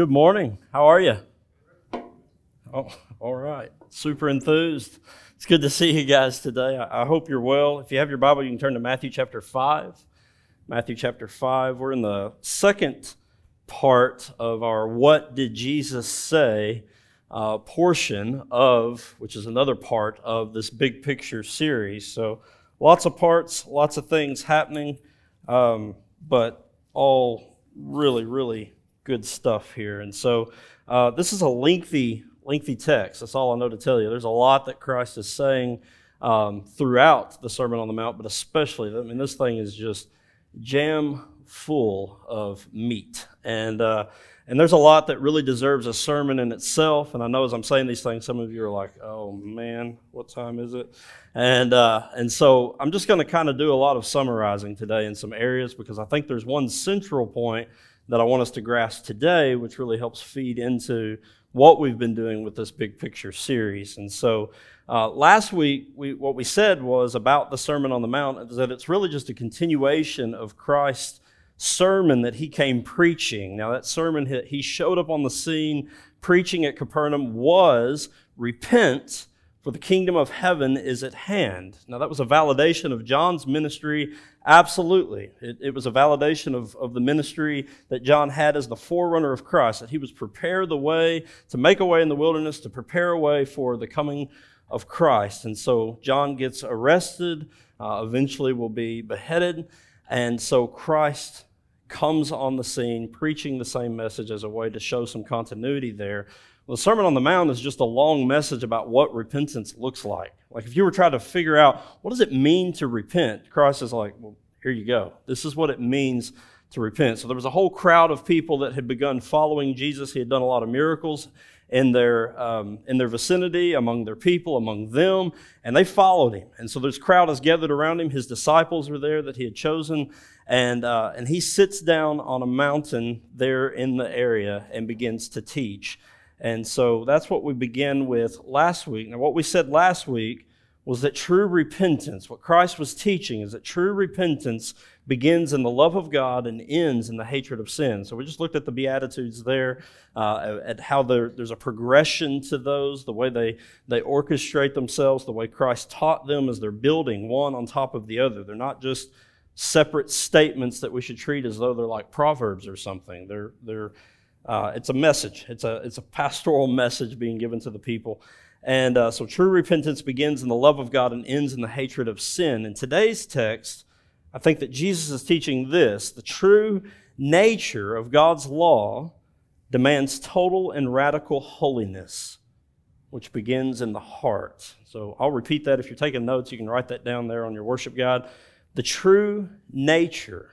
Good morning. How are you? Oh, all right. Super enthused. It's good to see you guys today. I, hope you're well. If you have your Bible, you can turn to Matthew chapter 5. Matthew chapter 5. We're in the second part of our What Did Jesus Say uh, portion of, which is another part of this big picture series. So lots of parts, lots of things happening, um, but all really, really good stuff here. And so uh, this is a lengthy, lengthy text. That's all I know to tell you. There's a lot that Christ is saying um, throughout the Sermon on the Mount, but especially, I mean, this thing is just jam full of meat. And uh, and there's a lot that really deserves a sermon in itself. And I know as I'm saying these things, some of you are like, oh man, what time is it? And, uh, and so I'm just going to kind of do a lot of summarizing today in some areas because I think there's one central point that I want us to grasp today, which really helps feed into what we've been doing with this big picture series. And so uh, last week, we, what we said was about the Sermon on the Mount is that it's really just a continuation of Christ's sermon that he came preaching. Now, that sermon he showed up on the scene preaching at Capernaum was repent, for the kingdom of heaven is at hand. Now, that was a validation of John's ministry. Absolutely. It, it was a validation of, of the ministry that John had as the forerunner of Christ, that he was prepare the way, to make a way in the wilderness, to prepare a way for the coming of Christ. And so John gets arrested, uh, eventually will be beheaded. And so Christ comes on the scene preaching the same message as a way to show some continuity there. Well, the Sermon on the Mount is just a long message about what repentance looks like. Like if you were trying to figure out what does it mean to repent, Christ is like, well, here you go. This is what it means to repent. So there was a whole crowd of people that had begun following Jesus. He had done a lot of miracles in their um, in their vicinity, among their people, among them, and they followed him. And so this crowd is gathered around him. His disciples were there that he had chosen, and, uh, and he sits down on a mountain there in the area and begins to teach. And so that's what we began with last week. Now, what we said last week was that true repentance, what Christ was teaching, is that true repentance begins in the love of God and ends in the hatred of sin. So we just looked at the Beatitudes there, uh, at how there's a progression to those, the way they, they orchestrate themselves, the way Christ taught them as they're building one on top of the other. They're not just separate statements that we should treat as though they're like proverbs or something. They're, they're, uh, it's a message. It's a, it's a pastoral message being given to the people. And uh, so true repentance begins in the love of God and ends in the hatred of sin. In today's text, I think that Jesus is teaching this the true nature of God's law demands total and radical holiness, which begins in the heart. So I'll repeat that. If you're taking notes, you can write that down there on your worship guide. The true nature,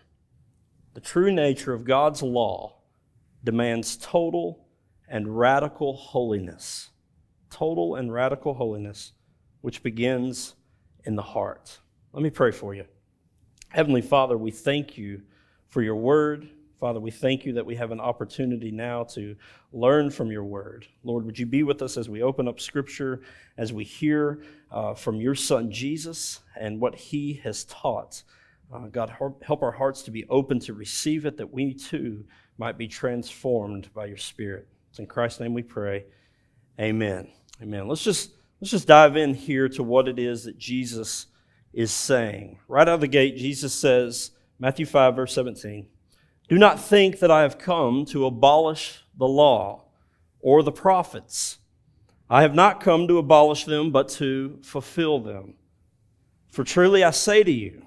the true nature of God's law demands total and radical holiness. Total and radical holiness, which begins in the heart. Let me pray for you. Heavenly Father, we thank you for your word. Father, we thank you that we have an opportunity now to learn from your word. Lord, would you be with us as we open up scripture, as we hear uh, from your son Jesus and what he has taught? Uh, God, help our hearts to be open to receive it, that we too might be transformed by your spirit. It's in Christ's name we pray. Amen. Amen. Let's just, let's just dive in here to what it is that Jesus is saying. Right out of the gate, Jesus says, Matthew 5, verse 17, do not think that I have come to abolish the law or the prophets. I have not come to abolish them, but to fulfill them. For truly I say to you,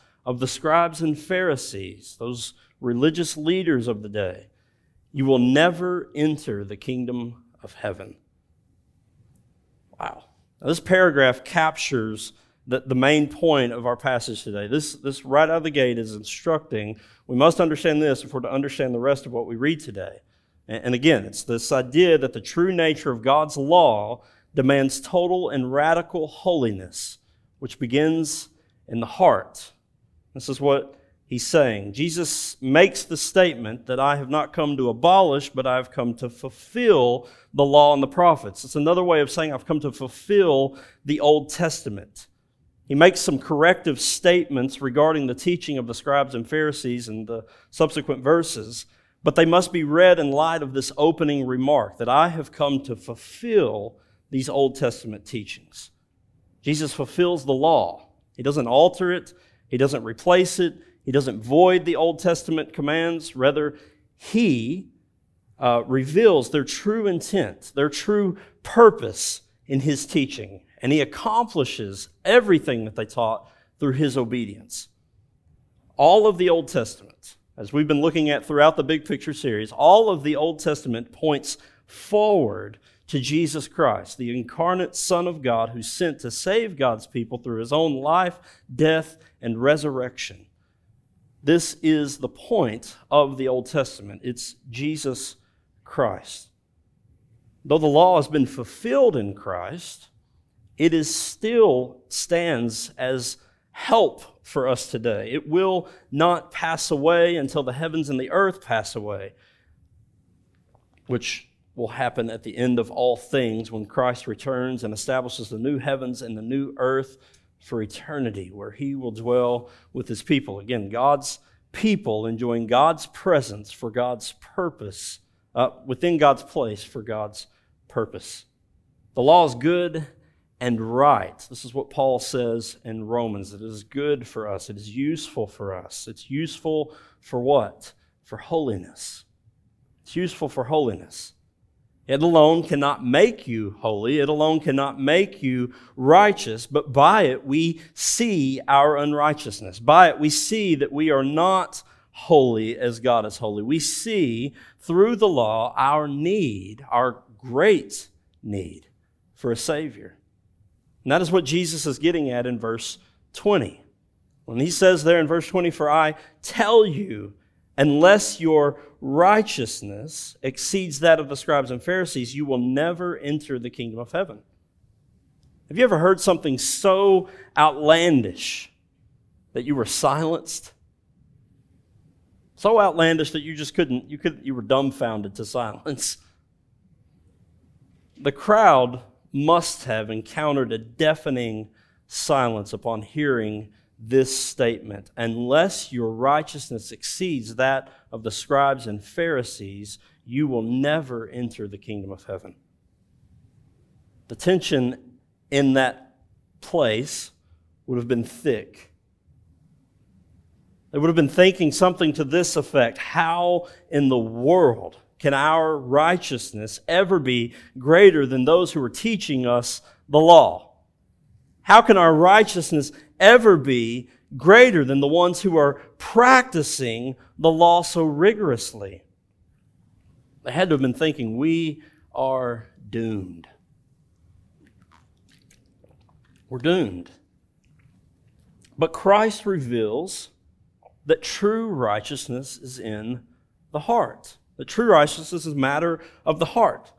of the scribes and Pharisees, those religious leaders of the day, you will never enter the kingdom of heaven. Wow. Now, this paragraph captures the, the main point of our passage today. This, this right out of the gate is instructing. We must understand this if we're to understand the rest of what we read today. And again, it's this idea that the true nature of God's law demands total and radical holiness, which begins in the heart. This is what he's saying. Jesus makes the statement that I have not come to abolish, but I have come to fulfill the law and the prophets. It's another way of saying I've come to fulfill the Old Testament. He makes some corrective statements regarding the teaching of the scribes and Pharisees in the subsequent verses, but they must be read in light of this opening remark that I have come to fulfill these Old Testament teachings. Jesus fulfills the law. He doesn't alter it, He doesn't replace it, He doesn't void the Old Testament commands. Rather, He uh, reveals their true intent, their true purpose in His teaching, and He accomplishes everything that they taught through His obedience. All of the Old Testament, as we've been looking at throughout the Big Picture series, all of the Old Testament points forward to Jesus Christ, the incarnate Son of God who sent to save God's people through his own life, death, and resurrection. This is the point of the Old Testament. It's Jesus Christ. Though the law has been fulfilled in Christ, it is still stands as help for us today. It will not pass away until the heavens and the earth pass away, which will happen at the end of all things when Christ returns and establishes the new heavens and the new earth for eternity, where he will dwell with his people. Again, God's people enjoying God's presence for God's purpose, uh, within God's place for God's purpose. The law is good and right. This is what Paul says in Romans. It is good for us, it is useful for us. It's useful for what? For holiness. It's useful for holiness. It alone cannot make you holy. It alone cannot make you righteous. But by it, we see our unrighteousness. By it, we see that we are not holy as God is holy. We see through the law our need, our great need for a Savior. And that is what Jesus is getting at in verse 20. When he says there in verse 20, For I tell you, unless your righteousness exceeds that of the scribes and Pharisees, you will never enter the kingdom of heaven. Have you ever heard something so outlandish that you were silenced? So outlandish that you just couldn't, you could you were dumbfounded to silence. The crowd must have encountered a deafening silence upon hearing this statement unless your righteousness exceeds that of the scribes and Pharisees, you will never enter the kingdom of heaven. The tension in that place would have been thick. They would have been thinking something to this effect How in the world can our righteousness ever be greater than those who are teaching us the law? How can our righteousness ever be greater than the ones who are practicing the law so rigorously? They had to have been thinking, we are doomed. We're doomed. But Christ reveals that true righteousness is in the heart. That true righteousness is a matter of the heart.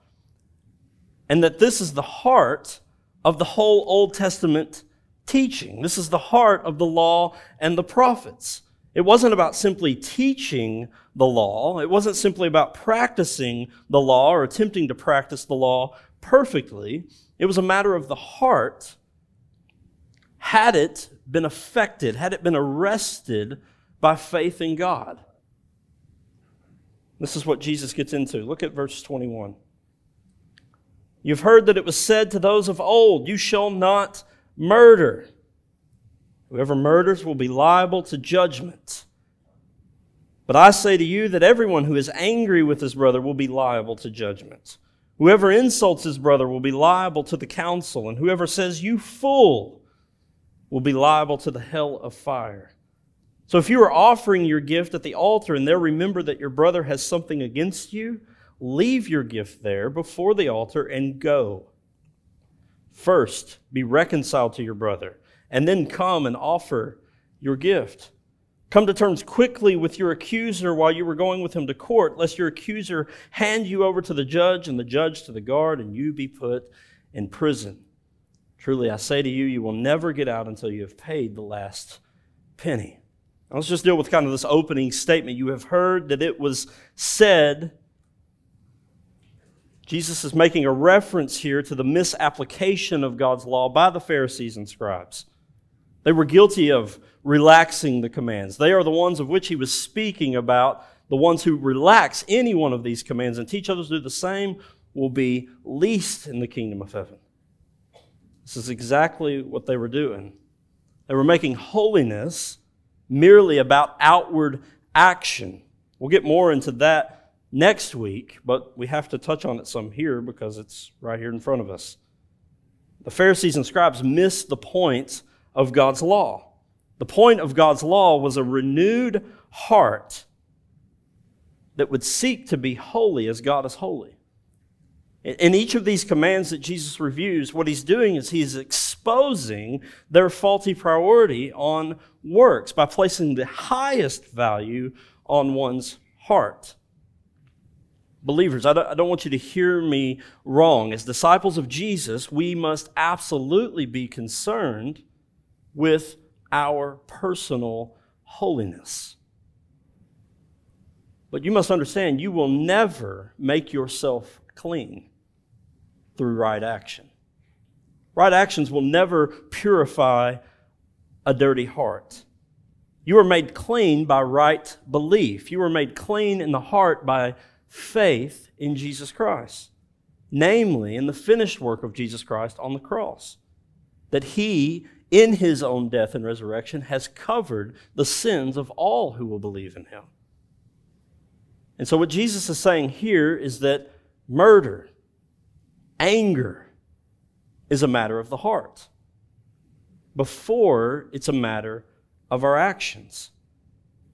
And that this is the heart of the whole Old Testament teaching. This is the heart of the law and the prophets. It wasn't about simply teaching the law. It wasn't simply about practicing the law or attempting to practice the law perfectly. It was a matter of the heart. Had it been affected, had it been arrested by faith in God? This is what Jesus gets into. Look at verse 21. You've heard that it was said to those of old, You shall not murder. Whoever murders will be liable to judgment. But I say to you that everyone who is angry with his brother will be liable to judgment. Whoever insults his brother will be liable to the council, and whoever says, You fool, will be liable to the hell of fire. So if you are offering your gift at the altar and there remember that your brother has something against you, leave your gift there before the altar and go. First, be reconciled to your brother, and then come and offer your gift. Come to terms quickly with your accuser while you were going with him to court, lest your accuser hand you over to the judge and the judge to the guard, and you be put in prison. Truly, I say to you, you will never get out until you have paid the last penny. Now, let's just deal with kind of this opening statement. You have heard that it was said. Jesus is making a reference here to the misapplication of God's law by the Pharisees and scribes. They were guilty of relaxing the commands. They are the ones of which he was speaking about. The ones who relax any one of these commands and teach others to do the same will be least in the kingdom of heaven. This is exactly what they were doing. They were making holiness merely about outward action. We'll get more into that next week, but we have to touch on it some here because it's right here in front of us. The Pharisees and scribes missed the point of God's law. The point of God's law was a renewed heart that would seek to be holy as God is holy. In each of these commands that Jesus reviews, what he's doing is he's exposing their faulty priority on works by placing the highest value on one's heart. Believers, I don't, want you to hear me wrong. As disciples of Jesus, we must absolutely be concerned with our personal holiness. But you must understand, you will never make yourself clean through right action. Right actions will never purify a dirty heart. You are made clean by right belief. You are made clean in the heart by faith in Jesus Christ, namely in the finished work of Jesus Christ on the cross. That He in his own death and resurrection, has covered the sins of all who will believe in him. And so, what Jesus is saying here is that murder, anger, is a matter of the heart before it's a matter of our actions.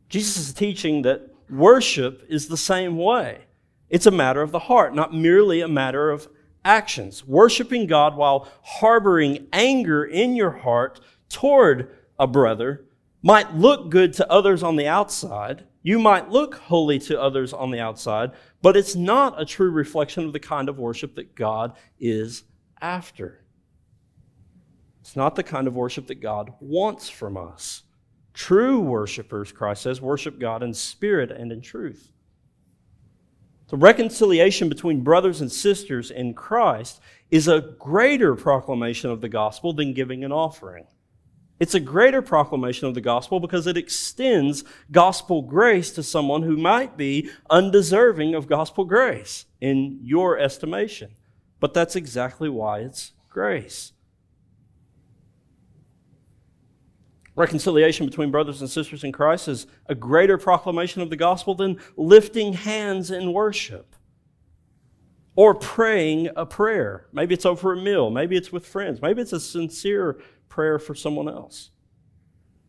Jesus is teaching that worship is the same way. It's a matter of the heart, not merely a matter of actions. Worshiping God while harboring anger in your heart toward a brother might look good to others on the outside. You might look holy to others on the outside, but it's not a true reflection of the kind of worship that God is after. It's not the kind of worship that God wants from us. True worshipers, Christ says, worship God in spirit and in truth. The reconciliation between brothers and sisters in Christ is a greater proclamation of the gospel than giving an offering. It's a greater proclamation of the gospel because it extends gospel grace to someone who might be undeserving of gospel grace in your estimation. But that's exactly why it's grace. Reconciliation between brothers and sisters in Christ is a greater proclamation of the gospel than lifting hands in worship or praying a prayer. Maybe it's over a meal, maybe it's with friends, maybe it's a sincere prayer for someone else.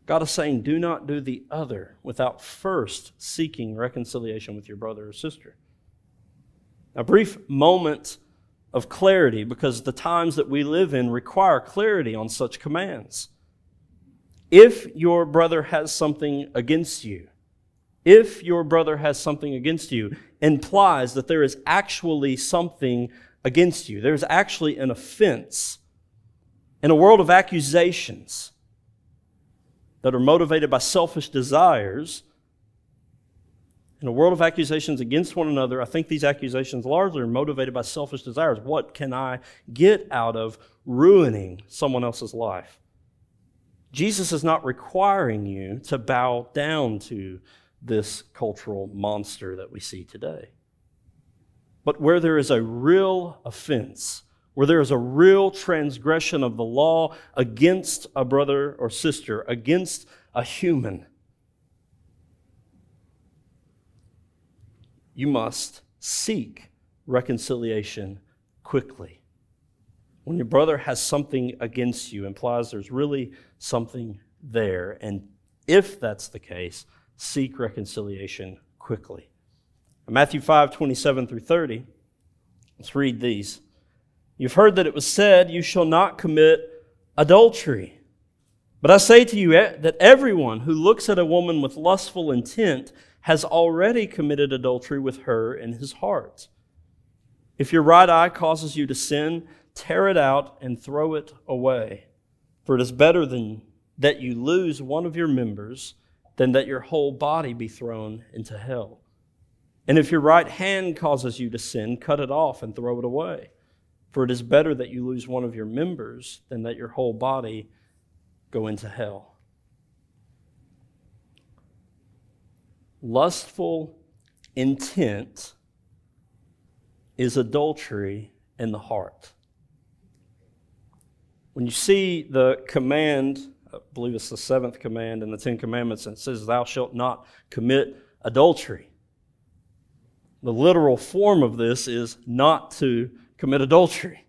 God is saying, do not do the other without first seeking reconciliation with your brother or sister. A brief moment of clarity because the times that we live in require clarity on such commands. If your brother has something against you, if your brother has something against you, implies that there is actually something against you. There's actually an offense. In a world of accusations that are motivated by selfish desires, in a world of accusations against one another, I think these accusations largely are motivated by selfish desires. What can I get out of ruining someone else's life? Jesus is not requiring you to bow down to this cultural monster that we see today. But where there is a real offense, where there is a real transgression of the law against a brother or sister, against a human, you must seek reconciliation quickly when your brother has something against you implies there's really something there. And if that's the case, seek reconciliation quickly. Matthew 5 27 through 30. Let's read these. You've heard that it was said, You shall not commit adultery. But I say to you eh, that everyone who looks at a woman with lustful intent has already committed adultery with her in his heart. If your right eye causes you to sin, tear it out and throw it away. For it is better than that you lose one of your members than that your whole body be thrown into hell. And if your right hand causes you to sin, cut it off and throw it away. For it is better that you lose one of your members than that your whole body go into hell. Lustful intent is adultery in the heart. When you see the command, I believe it's the seventh command in the Ten Commandments, and it says, Thou shalt not commit adultery. The literal form of this is not to commit adultery.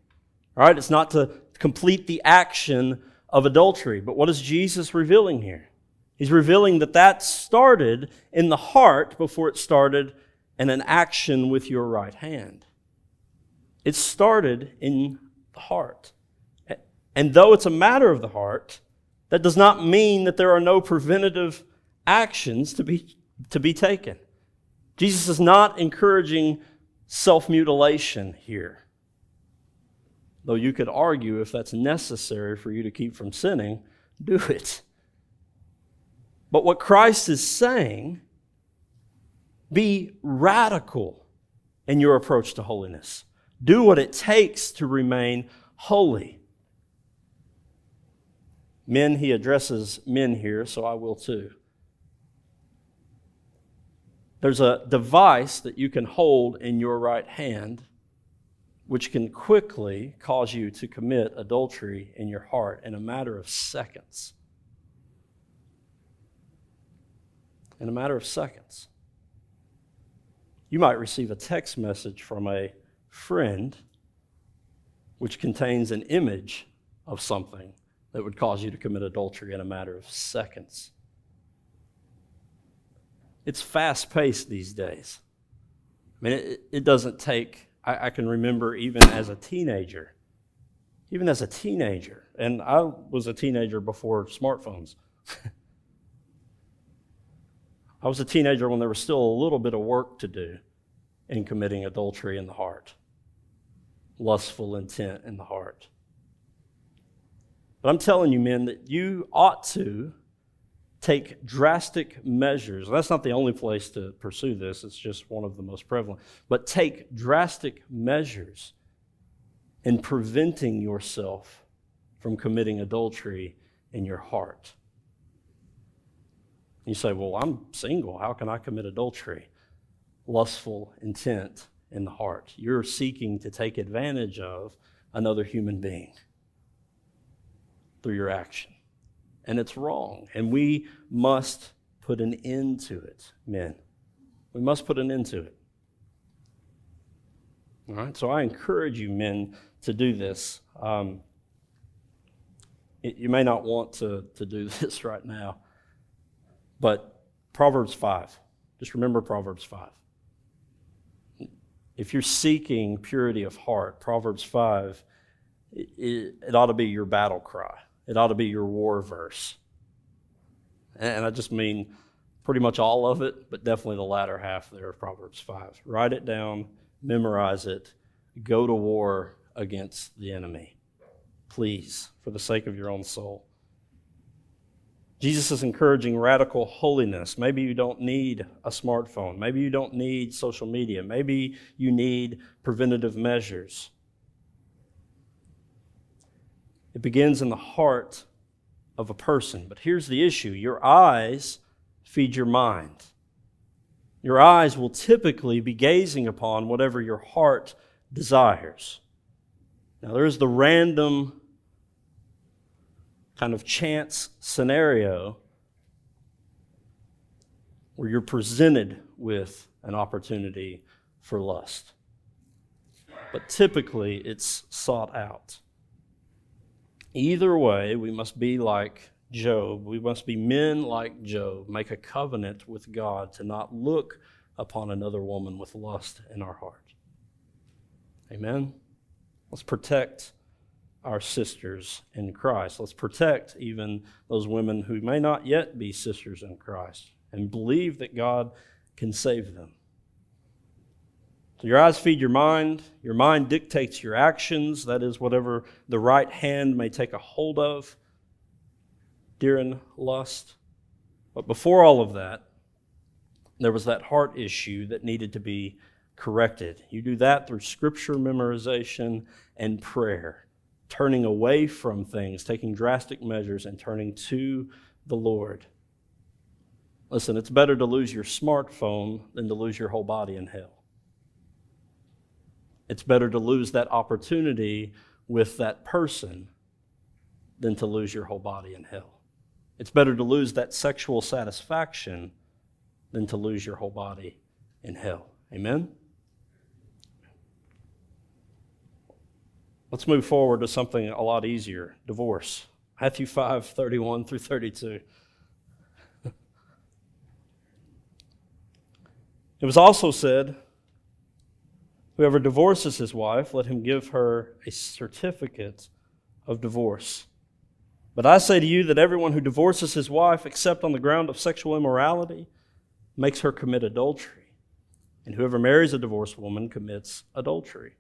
All right? It's not to complete the action of adultery. But what is Jesus revealing here? He's revealing that that started in the heart before it started in an action with your right hand. It started in the heart. And though it's a matter of the heart, that does not mean that there are no preventative actions to be, to be taken. Jesus is not encouraging self mutilation here. Though you could argue if that's necessary for you to keep from sinning, do it. But what Christ is saying, be radical in your approach to holiness. Do what it takes to remain holy. Men, he addresses men here, so I will too. There's a device that you can hold in your right hand which can quickly cause you to commit adultery in your heart in a matter of seconds. In a matter of seconds. You might receive a text message from a friend which contains an image of something that would cause you to commit adultery in a matter of seconds. It's fast paced these days. I mean, it, it doesn't take, I, I, can remember even as a teenager, even as a teenager, and I was a teenager before smartphones. I was a teenager when there was still a little bit of work to do in committing adultery in the heart lustful intent in the heart. But I'm telling you, men, that you ought to take drastic measures. That's not the only place to pursue this, it's just one of the most prevalent. But take drastic measures in preventing yourself from committing adultery in your heart. You say, Well, I'm single. How can I commit adultery? Lustful intent in the heart. You're seeking to take advantage of another human being through your action. And it's wrong. And we must put an end to it, men. We must put an end to it. All right, so I encourage you, men, to do this. Um, it, you may not want to, to do this right now, but Proverbs 5. Just remember Proverbs 5 if you're seeking purity of heart, Proverbs 5, it, it, ought to be your battle cry. It ought to be your war verse. And I just mean pretty much all of it, but definitely the latter half there of Proverbs 5. Write it down, memorize it, go to war against the enemy. Please, for the sake of your own soul. Jesus is encouraging radical holiness. Maybe you don't need a smartphone. Maybe you don't need social media. Maybe you need preventative measures. It begins in the heart of a person. But here's the issue your eyes feed your mind. Your eyes will typically be gazing upon whatever your heart desires. Now, there's the random kind of chance scenario where you're presented with an opportunity for lust. But typically, it's sought out. Either way, we must be like Job. We must be men like Job, make a covenant with God to not look upon another woman with lust in our heart. Amen? Let's protect our sisters in Christ. Let's protect even those women who may not yet be sisters in Christ and believe that God can save them. So your eyes feed your mind. Your mind dictates your actions. That is, whatever the right hand may take a hold of during lust. But before all of that, there was that heart issue that needed to be corrected. You do that through scripture memorization and prayer, turning away from things, taking drastic measures, and turning to the Lord. Listen, it's better to lose your smartphone than to lose your whole body in hell. It's better to lose that opportunity with that person than to lose your whole body in hell. It's better to lose that sexual satisfaction than to lose your whole body in hell. Amen? Let's move forward to something a lot easier divorce. Matthew 5 31 through 32. It was also said, Whoever divorces his wife, let him give her a certificate of divorce. But I say to you that everyone who divorces his wife, except on the ground of sexual immorality, makes her commit adultery. And whoever marries a divorced woman commits adultery.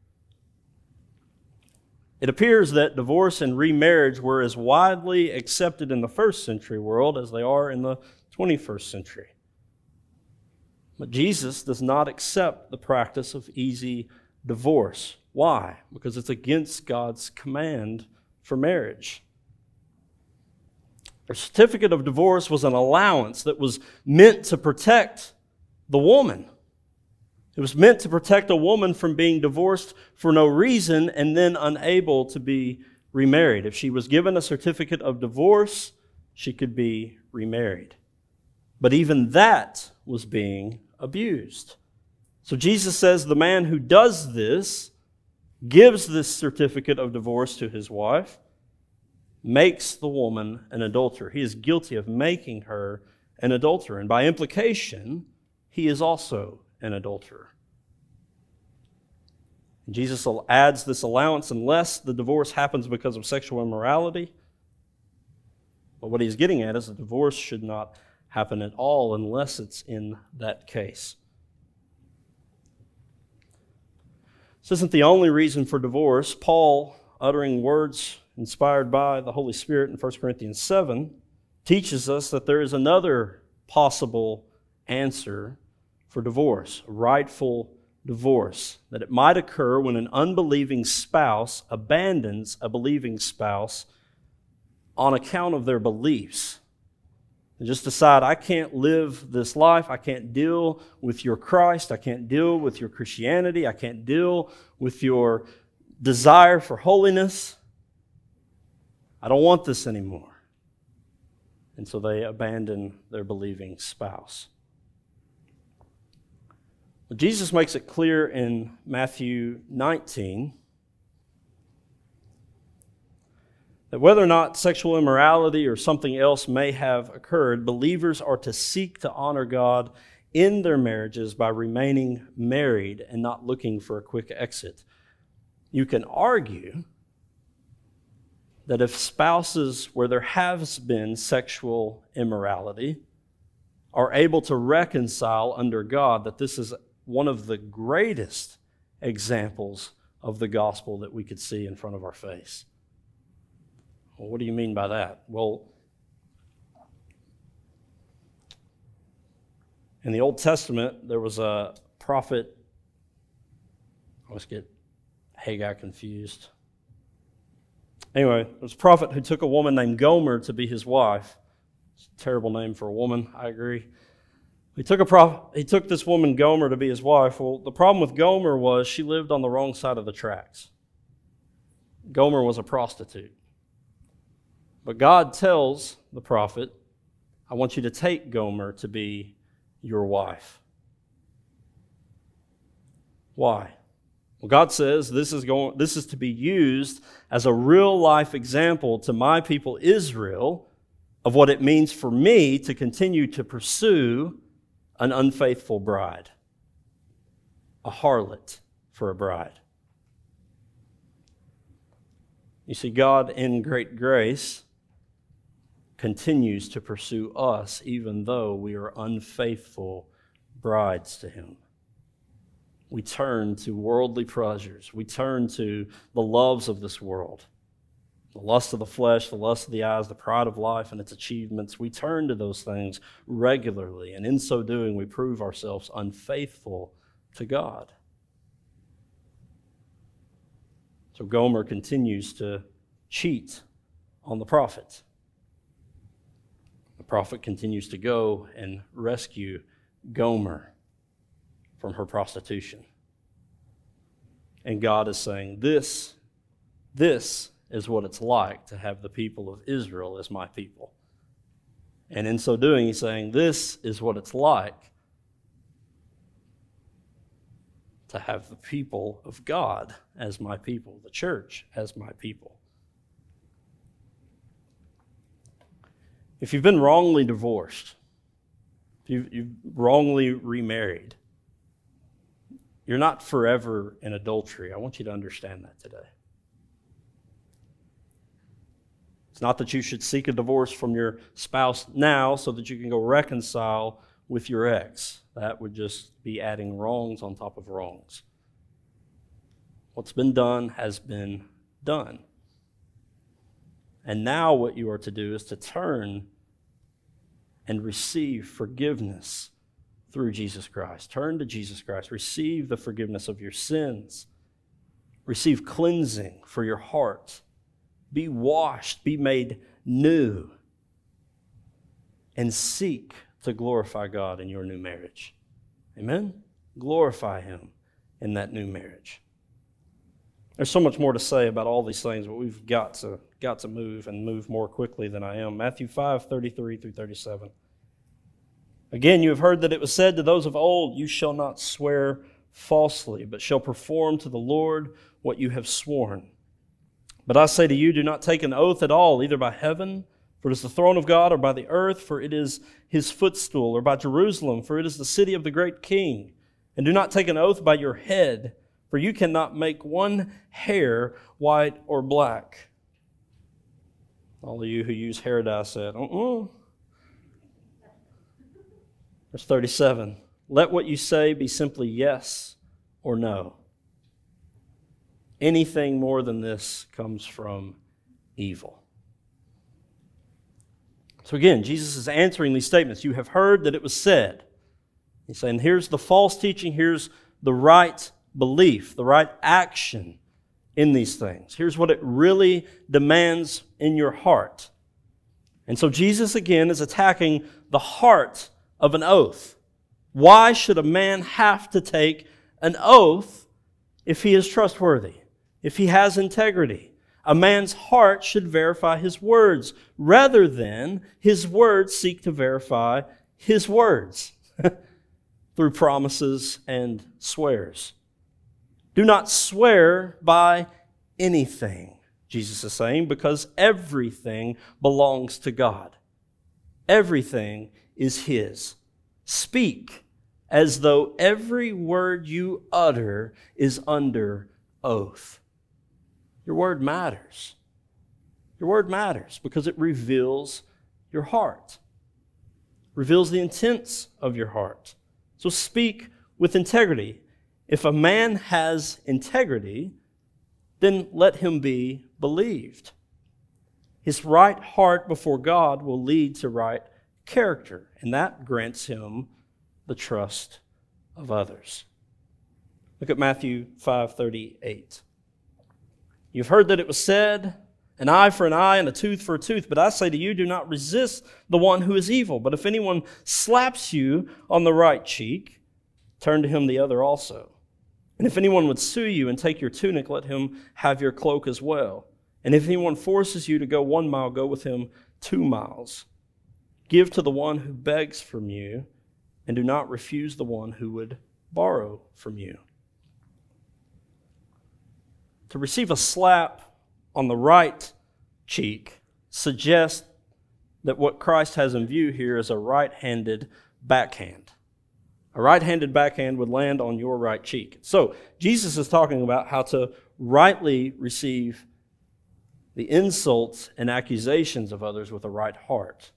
It appears that divorce and remarriage were as widely accepted in the first century world as they are in the 21st century. But Jesus does not accept the practice of easy divorce. Why? Because it's against God's command for marriage. A certificate of divorce was an allowance that was meant to protect the woman. It was meant to protect a woman from being divorced for no reason and then unable to be remarried. If she was given a certificate of divorce, she could be remarried. But even that was being abused. So Jesus says the man who does this gives this certificate of divorce to his wife makes the woman an adulterer. He is guilty of making her an adulterer. And by implication, he is also an adulterer. Jesus adds this allowance unless the divorce happens because of sexual immorality. But what he's getting at is a divorce should not happen at all unless it's in that case. This isn't the only reason for divorce. Paul, uttering words inspired by the Holy Spirit in 1 Corinthians 7, teaches us that there is another possible answer for divorce, rightful divorce, that it might occur when an unbelieving spouse abandons a believing spouse on account of their beliefs. And just decide, I can't live this life. I can't deal with your Christ. I can't deal with your Christianity. I can't deal with your desire for holiness. I don't want this anymore. And so they abandon their believing spouse. Jesus makes it clear in Matthew 19 that whether or not sexual immorality or something else may have occurred, believers are to seek to honor God in their marriages by remaining married and not looking for a quick exit. You can argue that if spouses where there has been sexual immorality are able to reconcile under God, that this is one of the greatest examples of the gospel that we could see in front of our face. Well, what do you mean by that? Well, in the Old Testament, there was a prophet. I always get Haggai confused. Anyway, there was a prophet who took a woman named Gomer to be his wife. It's a terrible name for a woman, I agree. He took, a prof- he took this woman, Gomer, to be his wife. Well, the problem with Gomer was she lived on the wrong side of the tracks. Gomer was a prostitute. But God tells the prophet, I want you to take Gomer to be your wife. Why? Well, God says this is, going, this is to be used as a real life example to my people Israel of what it means for me to continue to pursue an unfaithful bride, a harlot for a bride. You see, God in great grace continues to pursue us even though we are unfaithful brides to Him. We turn to worldly pleasures, we turn to the loves of this world, the lust of the flesh, the lust of the eyes, the pride of life and its achievements. We turn to those things regularly, and in so doing, we prove ourselves unfaithful to God. So Gomer continues to cheat on the prophet. Prophet continues to go and rescue Gomer from her prostitution. And God is saying, This, this is what it's like to have the people of Israel as my people. And in so doing, he's saying, This is what it's like to have the people of God as my people, the church as my people. If you've been wrongly divorced, if you've, you've wrongly remarried, you're not forever in adultery. I want you to understand that today. It's not that you should seek a divorce from your spouse now so that you can go reconcile with your ex. That would just be adding wrongs on top of wrongs. What's been done has been done. And now, what you are to do is to turn and receive forgiveness through Jesus Christ. Turn to Jesus Christ. Receive the forgiveness of your sins. Receive cleansing for your heart. Be washed, be made new, and seek to glorify God in your new marriage. Amen? Glorify Him in that new marriage. There's so much more to say about all these things, but we've got to, got to move and move more quickly than I am. Matthew 5 33 through 37. Again, you have heard that it was said to those of old, You shall not swear falsely, but shall perform to the Lord what you have sworn. But I say to you, do not take an oath at all, either by heaven, for it is the throne of God, or by the earth, for it is his footstool, or by Jerusalem, for it is the city of the great king. And do not take an oath by your head, for you cannot make one hair white or black. All of you who use dye said, uh-uh. Verse 37 Let what you say be simply yes or no. Anything more than this comes from evil. So again, Jesus is answering these statements. You have heard that it was said. He's saying, here's the false teaching, here's the right belief, the right action in these things. Here's what it really demands in your heart. And so Jesus again is attacking the heart of an oath. Why should a man have to take an oath if he is trustworthy, if he has integrity? A man's heart should verify his words rather than his words seek to verify his words through promises and swears. Do not swear by anything, Jesus is saying, because everything belongs to God. Everything is His. Speak as though every word you utter is under oath. Your word matters. Your word matters because it reveals your heart, reveals the intents of your heart. So speak with integrity. If a man has integrity, then let him be believed. His right heart before God will lead to right character, and that grants him the trust of others. Look at Matthew 5:38. You've heard that it was said, an eye for an eye and a tooth for a tooth, but I say to you, do not resist the one who is evil. But if anyone slaps you on the right cheek, turn to him the other also. And if anyone would sue you and take your tunic, let him have your cloak as well. And if anyone forces you to go one mile, go with him two miles. Give to the one who begs from you, and do not refuse the one who would borrow from you. To receive a slap on the right cheek suggests that what Christ has in view here is a right handed backhand. A right handed backhand would land on your right cheek. So, Jesus is talking about how to rightly receive the insults and accusations of others with a right heart.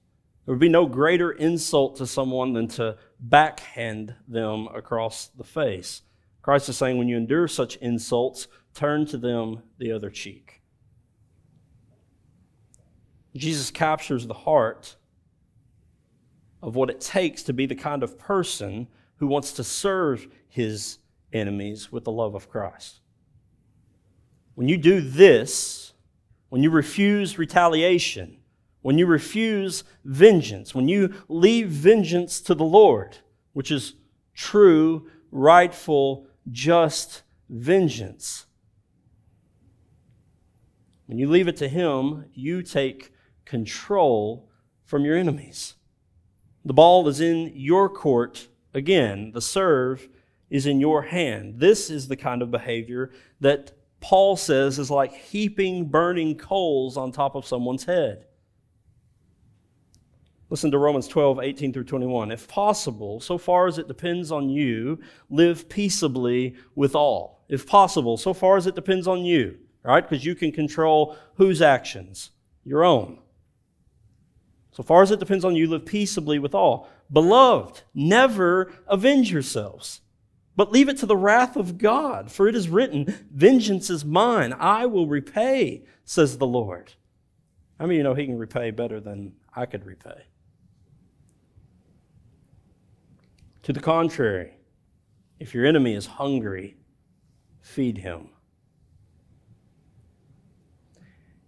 There would be no greater insult to someone than to backhand them across the face. Christ is saying, when you endure such insults, turn to them the other cheek. Jesus captures the heart of what it takes to be the kind of person who wants to serve his enemies with the love of Christ. When you do this, when you refuse retaliation, when you refuse vengeance, when you leave vengeance to the Lord, which is true, rightful, just vengeance, when you leave it to Him, you take control from your enemies. The ball is in your court again. The serve is in your hand. This is the kind of behavior that Paul says is like heaping burning coals on top of someone's head. Listen to Romans 12, 18 through 21. If possible, so far as it depends on you, live peaceably with all. If possible, so far as it depends on you, right? Because you can control whose actions? Your own. So far as it depends on you, live peaceably with all. Beloved, never avenge yourselves, but leave it to the wrath of God. For it is written, Vengeance is mine, I will repay, says the Lord. I mean, you know, he can repay better than I could repay. To the contrary, if your enemy is hungry, feed him.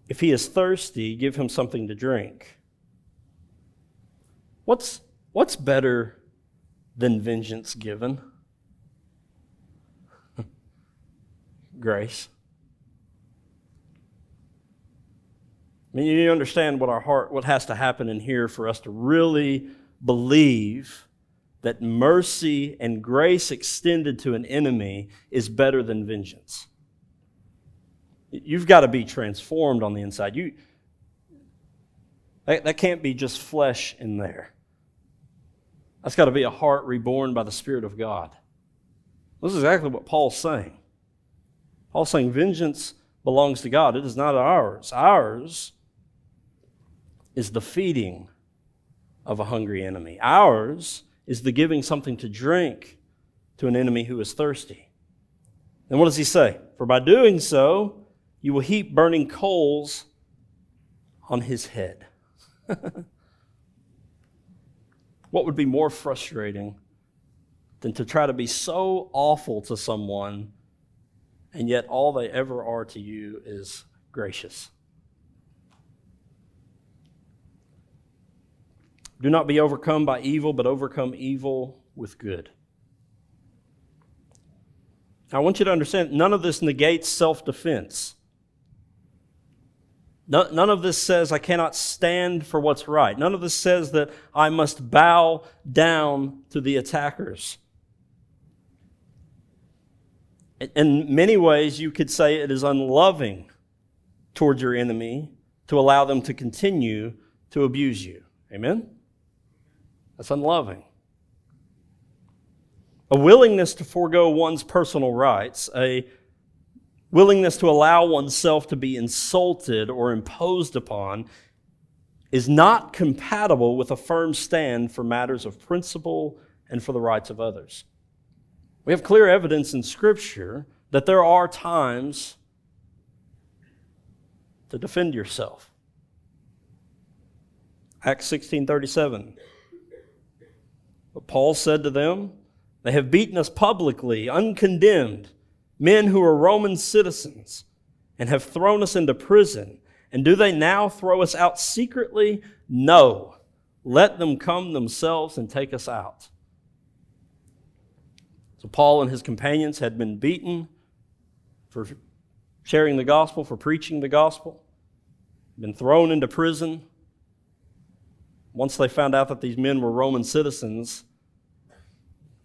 If he is thirsty, give him something to drink. What's, what's better than vengeance given? Grace. I mean, you understand what our heart, what has to happen in here for us to really believe that mercy and grace extended to an enemy is better than vengeance. You've got to be transformed on the inside. You, that, that can't be just flesh in there. That's got to be a heart reborn by the Spirit of God. This is exactly what Paul's saying. Paul's saying vengeance belongs to God, it is not ours. Ours is the feeding of a hungry enemy, ours is the giving something to drink to an enemy who is thirsty. And what does he say? For by doing so, you will heap burning coals on his head. What would be more frustrating than to try to be so awful to someone and yet all they ever are to you is gracious? Do not be overcome by evil, but overcome evil with good. I want you to understand none of this negates self defense. None of this says I cannot stand for what's right. None of this says that I must bow down to the attackers. In many ways, you could say it is unloving towards your enemy to allow them to continue to abuse you. Amen? That's unloving. A willingness to forego one's personal rights, a willingness to allow oneself to be insulted or imposed upon is not compatible with a firm stand for matters of principle and for the rights of others. We have clear evidence in Scripture that there are times to defend yourself. Acts 16:37. But Paul said to them, They have beaten us publicly, uncondemned men who are Roman citizens, and have thrown us into prison. And do they now throw us out secretly? No. Let them come themselves and take us out. So Paul and his companions had been beaten for sharing the gospel, for preaching the gospel, been thrown into prison. Once they found out that these men were Roman citizens,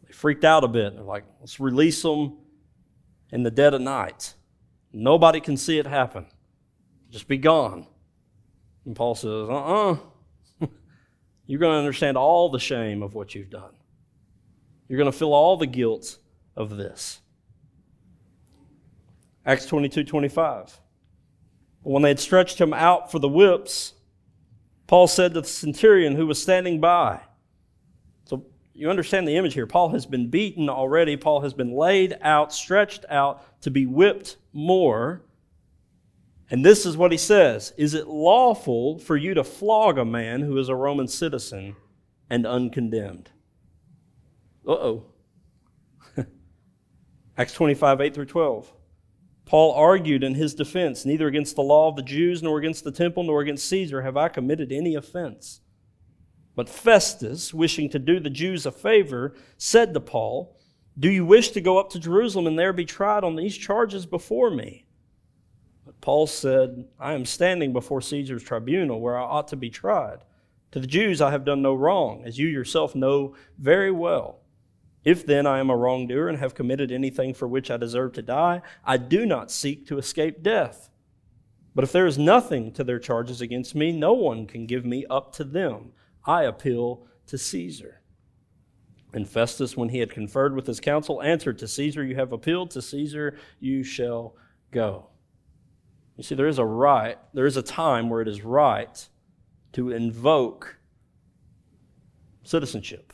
they freaked out a bit. They're like, let's release them in the dead of night. Nobody can see it happen. Just be gone. And Paul says, uh uh-uh. uh. you are going to understand all the shame of what you've done. You're going to feel all the guilt of this. Acts 22 25. When they had stretched him out for the whips, Paul said to the centurion who was standing by, you understand the image here. Paul has been beaten already. Paul has been laid out, stretched out to be whipped more. And this is what he says Is it lawful for you to flog a man who is a Roman citizen and uncondemned? Uh oh. Acts 25, 8 through 12. Paul argued in his defense Neither against the law of the Jews, nor against the temple, nor against Caesar have I committed any offense. But Festus, wishing to do the Jews a favor, said to Paul, Do you wish to go up to Jerusalem and there be tried on these charges before me? But Paul said, I am standing before Caesar's tribunal where I ought to be tried. To the Jews I have done no wrong, as you yourself know very well. If then I am a wrongdoer and have committed anything for which I deserve to die, I do not seek to escape death. But if there is nothing to their charges against me, no one can give me up to them. I appeal to Caesar. And Festus, when he had conferred with his council, answered to Caesar, You have appealed to Caesar, you shall go. You see, there is a right, there is a time where it is right to invoke citizenship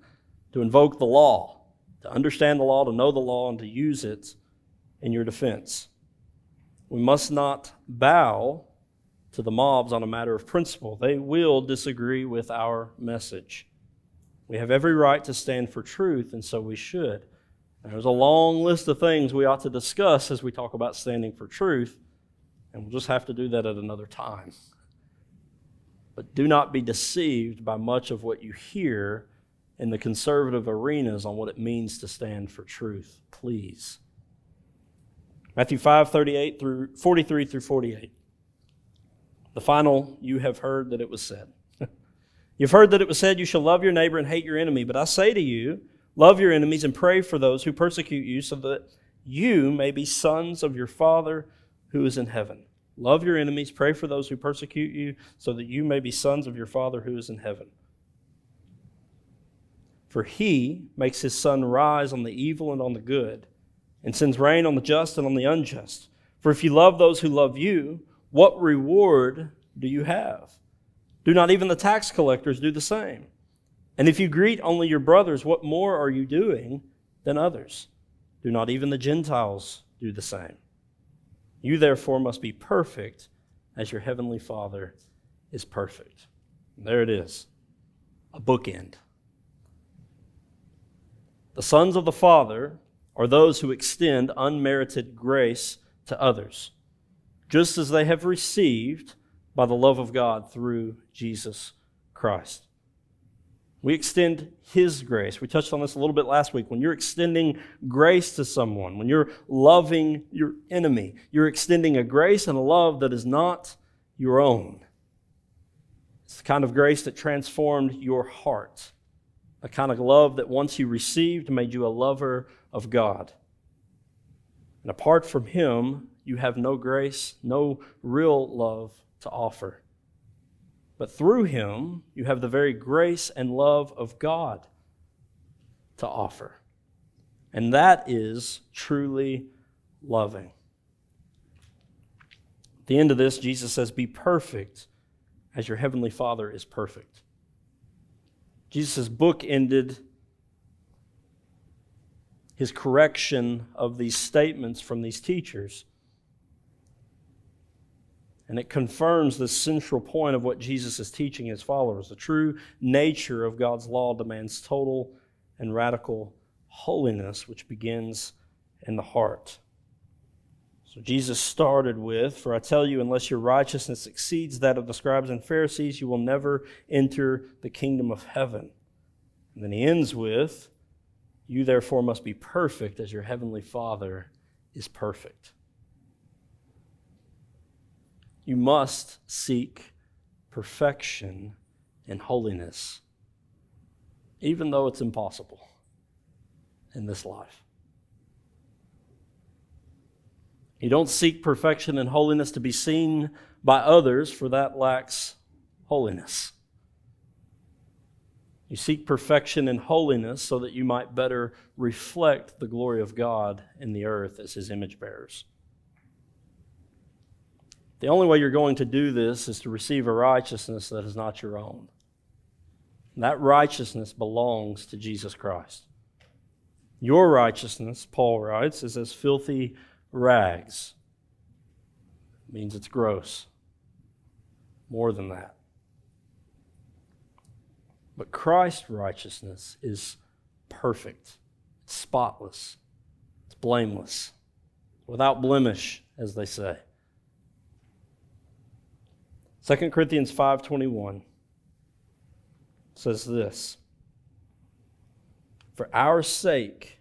to invoke the law, to understand the law, to know the law, and to use it in your defense. We must not bow to the mobs on a matter of principle. They will disagree with our message. We have every right to stand for truth, and so we should. And there's a long list of things we ought to discuss as we talk about standing for truth, and we'll just have to do that at another time. But do not be deceived by much of what you hear in the conservative arenas on what it means to stand for truth, please. Matthew 5, 38 through 43 through 48. The final, you have heard that it was said. You've heard that it was said, You shall love your neighbor and hate your enemy. But I say to you, love your enemies and pray for those who persecute you, so that you may be sons of your Father who is in heaven. Love your enemies, pray for those who persecute you, so that you may be sons of your Father who is in heaven. For he makes his sun rise on the evil and on the good, and sends rain on the just and on the unjust. For if you love those who love you, what reward do you have? Do not even the tax collectors do the same? And if you greet only your brothers, what more are you doing than others? Do not even the Gentiles do the same? You therefore must be perfect as your heavenly Father is perfect. And there it is, a bookend. The sons of the Father are those who extend unmerited grace to others, just as they have received by the love of God through Jesus Christ. We extend His grace. We touched on this a little bit last week. When you're extending grace to someone, when you're loving your enemy, you're extending a grace and a love that is not your own. It's the kind of grace that transformed your heart a kind of love that once you received made you a lover of God. And apart from Him, you have no grace, no real love to offer. But through Him, you have the very grace and love of God to offer. And that is truly loving. At the end of this, Jesus says, Be perfect as your heavenly Father is perfect. Jesus' book ended his correction of these statements from these teachers. And it confirms the central point of what Jesus is teaching his followers. The true nature of God's law demands total and radical holiness, which begins in the heart. So Jesus started with, For I tell you, unless your righteousness exceeds that of the scribes and Pharisees, you will never enter the kingdom of heaven. And then he ends with, You therefore must be perfect as your heavenly Father is perfect. You must seek perfection and holiness, even though it's impossible in this life. You don't seek perfection and holiness to be seen by others, for that lacks holiness. You seek perfection and holiness so that you might better reflect the glory of God in the earth as his image bearers. The only way you're going to do this is to receive a righteousness that is not your own. That righteousness belongs to Jesus Christ. Your righteousness, Paul writes, is as filthy rags. It means it's gross. More than that. But Christ's righteousness is perfect, it's spotless, it's blameless, without blemish, as they say. 2 Corinthians 5:21 says this For our sake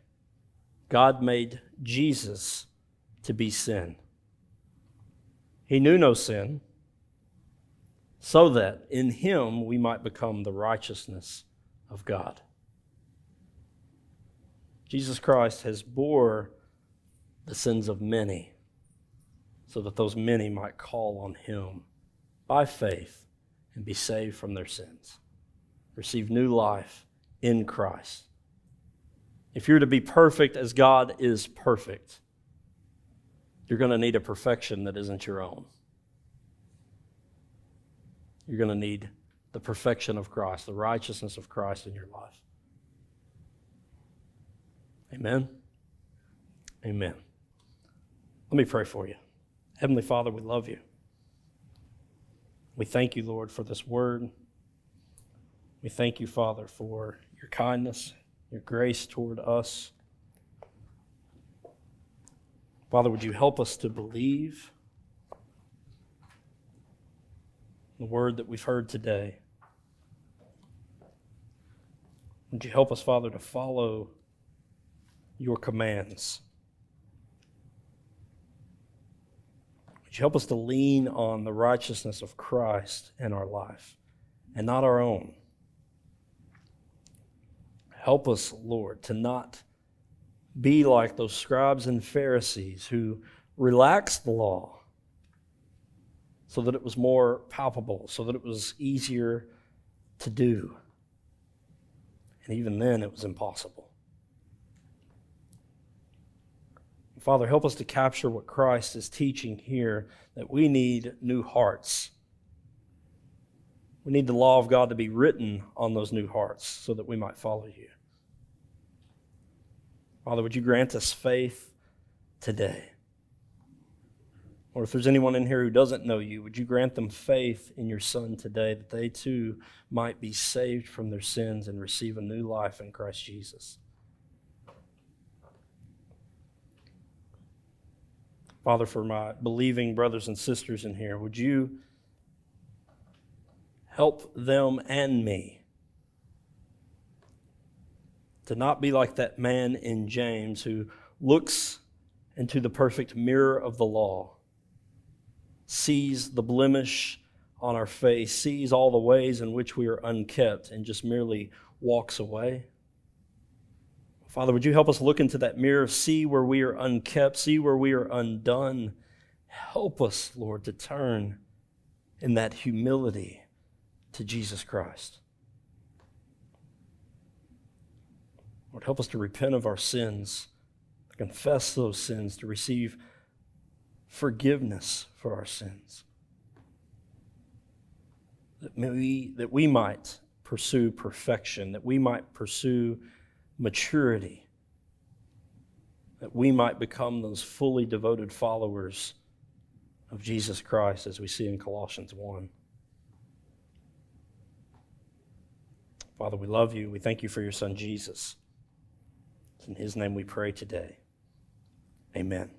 God made Jesus to be sin. He knew no sin, so that in him we might become the righteousness of God. Jesus Christ has bore the sins of many so that those many might call on him by faith and be saved from their sins, receive new life in Christ. If you're to be perfect as God is perfect, you're going to need a perfection that isn't your own. You're going to need the perfection of Christ, the righteousness of Christ in your life. Amen. Amen. Let me pray for you. Heavenly Father, we love you. We thank you, Lord, for this word. We thank you, Father, for your kindness, your grace toward us. Father, would you help us to believe the word that we've heard today? Would you help us, Father, to follow your commands? Would you help us to lean on the righteousness of Christ in our life and not our own? Help us, Lord, to not be like those scribes and Pharisees who relaxed the law so that it was more palpable, so that it was easier to do. And even then, it was impossible. Father, help us to capture what Christ is teaching here that we need new hearts. We need the law of God to be written on those new hearts so that we might follow you. Father, would you grant us faith today? Or if there's anyone in here who doesn't know you, would you grant them faith in your Son today that they too might be saved from their sins and receive a new life in Christ Jesus? Father, for my believing brothers and sisters in here, would you help them and me to not be like that man in James who looks into the perfect mirror of the law, sees the blemish on our face, sees all the ways in which we are unkept, and just merely walks away? Father, would you help us look into that mirror, see where we are unkept, see where we are undone? Help us, Lord, to turn in that humility to Jesus Christ. Lord, help us to repent of our sins, to confess those sins, to receive forgiveness for our sins. That we, that we might pursue perfection, that we might pursue maturity, that we might become those fully devoted followers of Jesus Christ as we see in Colossians 1. Father, we love you. We thank you for your Son, Jesus. It's in his name we pray today. Amen.